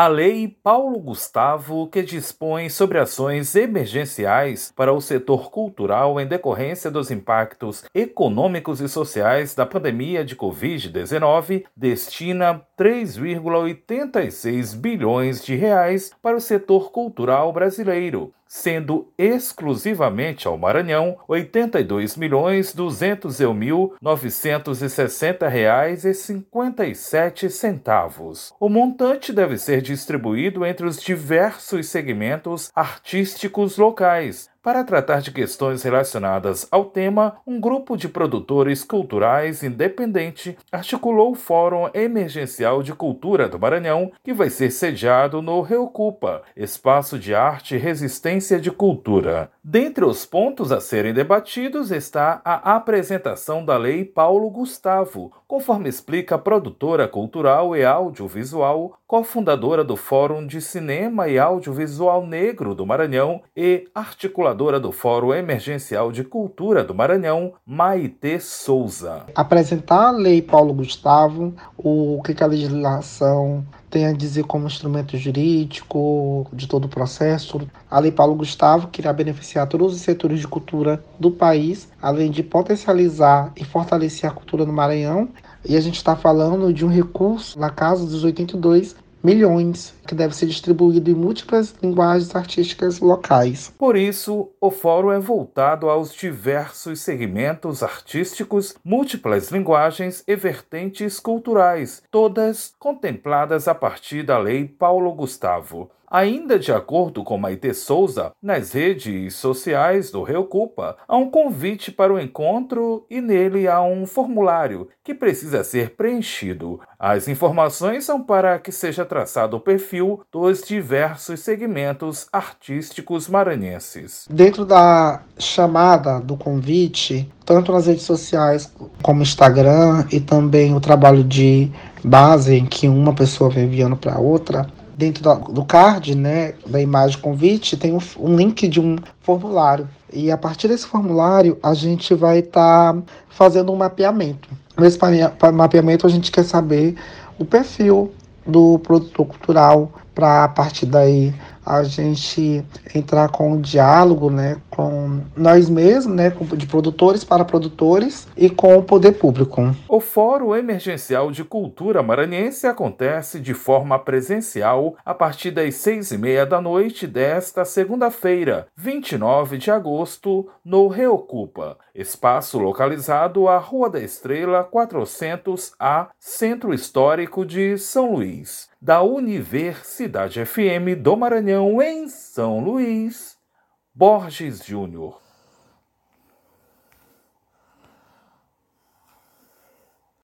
A Lei Paulo Gustavo, que dispõe sobre ações emergenciais para o setor cultural em decorrência dos impactos econômicos e sociais da pandemia de Covid-19, destina 3,86 bilhões de reais para o setor cultural brasileiro, sendo exclusivamente ao Maranhão 82.201.960 reais e 57 centavos. O montante deve ser distribuído entre os diversos segmentos artísticos locais, para tratar de questões relacionadas ao tema, um grupo de produtores culturais independente articulou o Fórum Emergencial de Cultura do Maranhão, que vai ser sediado no Reocupa, Espaço de Arte e Resistência de Cultura. Dentre os pontos a serem debatidos está a apresentação da Lei Paulo Gustavo, conforme explica a produtora cultural e audiovisual, cofundadora do Fórum de Cinema e Audiovisual Negro do Maranhão e articuladora do Fórum Emergencial de Cultura do Maranhão, Maite Souza. Apresentar a Lei Paulo Gustavo, o que a legislação tem a dizer como instrumento jurídico de todo o processo. A Lei Paulo Gustavo que irá beneficiar todos os setores de cultura do país, além de potencializar e fortalecer a cultura no Maranhão. E a gente está falando de um recurso na casa dos 82 milhões, que deve ser distribuído em múltiplas linguagens artísticas locais. Por isso, o fórum é voltado aos diversos segmentos artísticos, múltiplas linguagens e vertentes culturais, todas contempladas a partir da Lei Paulo Gustavo. Ainda de acordo com Maite Souza, nas redes sociais do Reocupa, há um convite para o encontro e nele há um formulário que precisa ser preenchido. As informações são para que seja traçado o perfil dos diversos segmentos artísticos maranhenses. Dentro da chamada do convite, tanto nas redes sociais como Instagram e também o trabalho de base em que uma pessoa vem enviando para outra, dentro do card, né, da imagem convite, tem um, um link de um formulário. E a partir desse formulário, a gente vai estar tá fazendo um mapeamento. Nesse mapeamento, a gente quer saber o perfil do produtor cultural, para a partir daí a gente entrar com um diálogo, né, com nós mesmos, né, de produtores para produtores e com o poder público. O Fórum Emergencial de Cultura Maranhense acontece de forma presencial a partir das seis e meia da noite desta segunda-feira, 29 de agosto, no Reocupa, espaço localizado à Rua da Estrela 400A, Centro Histórico de São Luís da Universidade FM do Maranhão, em São Luís, Borges Júnior.